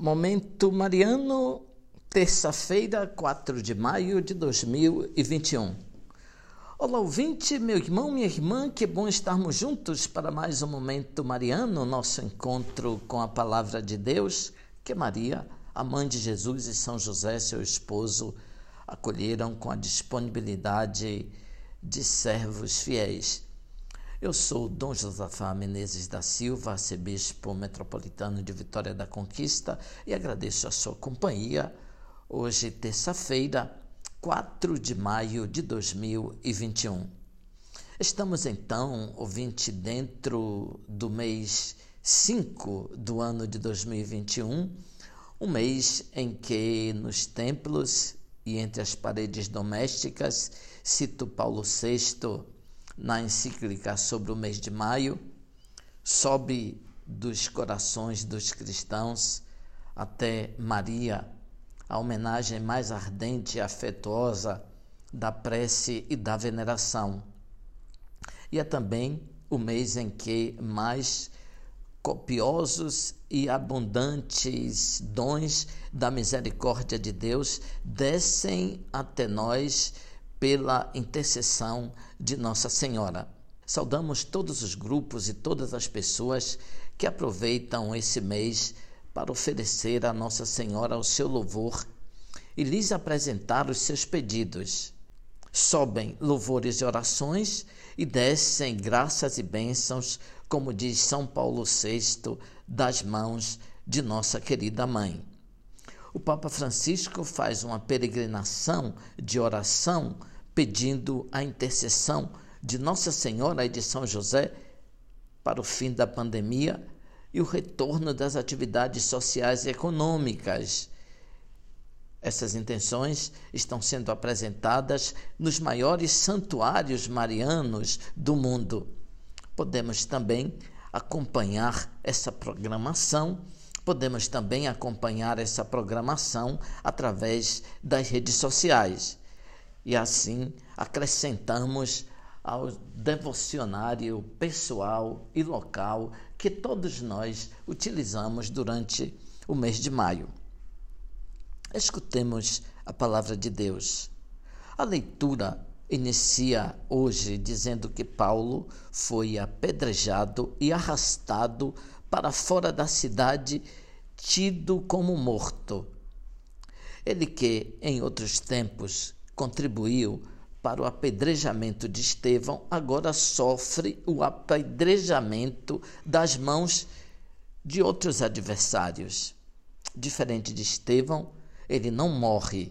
Momento Mariano, terça-feira, 4 de maio de 2021. Olá, ouvinte, meu irmão, minha irmã, que bom estarmos juntos para mais um Momento Mariano, nosso encontro com a Palavra de Deus, que Maria, a mãe de Jesus e São José, seu esposo, acolheram com a disponibilidade de servos fiéis. Eu sou Dom Josafá Menezes da Silva, arcebispo metropolitano de Vitória da Conquista, e agradeço a sua companhia. Hoje, terça-feira, 4 de maio de 2021. Estamos então, ouvinte, dentro do mês 5 do ano de 2021, um mês em que nos templos e entre as paredes domésticas, cito Paulo VI na encíclica sobre o mês de maio, sobe dos corações dos cristãos até Maria, a homenagem mais ardente e afetuosa da prece e da veneração. E é também o mês em que mais copiosos e abundantes dons da misericórdia de Deus descem até nós pela intercessão de Nossa Senhora. Saudamos todos os grupos e todas as pessoas que aproveitam esse mês para oferecer a Nossa Senhora o seu louvor e lhes apresentar os seus pedidos. Sobem louvores e orações e descem graças e bênçãos, como diz São Paulo VI, das mãos de nossa querida mãe. O Papa Francisco faz uma peregrinação de oração pedindo a intercessão de Nossa Senhora e de São José para o fim da pandemia e o retorno das atividades sociais e econômicas. Essas intenções estão sendo apresentadas nos maiores santuários marianos do mundo. Podemos também acompanhar essa programação, podemos também acompanhar essa programação através das redes sociais e assim acrescentamos ao devocionário pessoal e local que todos nós utilizamos durante o mês de maio. Escutemos a palavra de Deus. A leitura inicia hoje dizendo que Paulo foi apedrejado e arrastado para fora da cidade, tido como morto. Ele que, em outros tempos, contribuiu para o apedrejamento de Estevão, agora sofre o apedrejamento das mãos de outros adversários. Diferente de Estevão, ele não morre.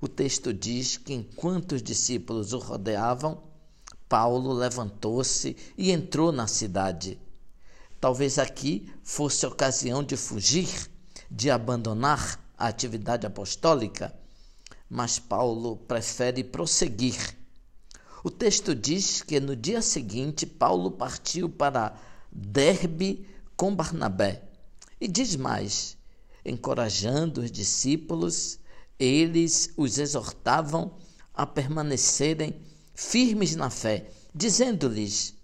O texto diz que enquanto os discípulos o rodeavam, Paulo levantou-se e entrou na cidade. Talvez aqui fosse ocasião de fugir, de abandonar a atividade apostólica mas Paulo prefere prosseguir. O texto diz que no dia seguinte Paulo partiu para Derbe com Barnabé. E diz mais: encorajando os discípulos, eles os exortavam a permanecerem firmes na fé, dizendo-lhes: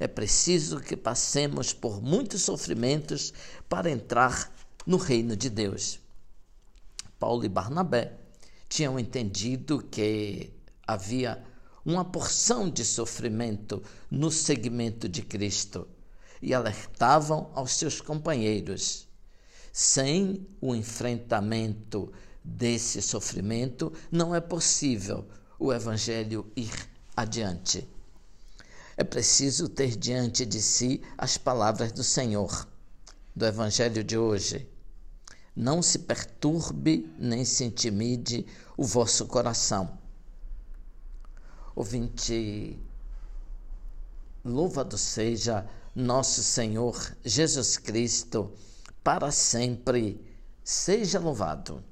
é preciso que passemos por muitos sofrimentos para entrar no reino de Deus. Paulo e Barnabé tinham entendido que havia uma porção de sofrimento no segmento de Cristo e alertavam aos seus companheiros. Sem o enfrentamento desse sofrimento, não é possível o Evangelho ir adiante. É preciso ter diante de si as palavras do Senhor, do Evangelho de hoje. Não se perturbe nem se intimide o vosso coração. Ouvinte, louvado seja nosso Senhor Jesus Cristo, para sempre seja louvado.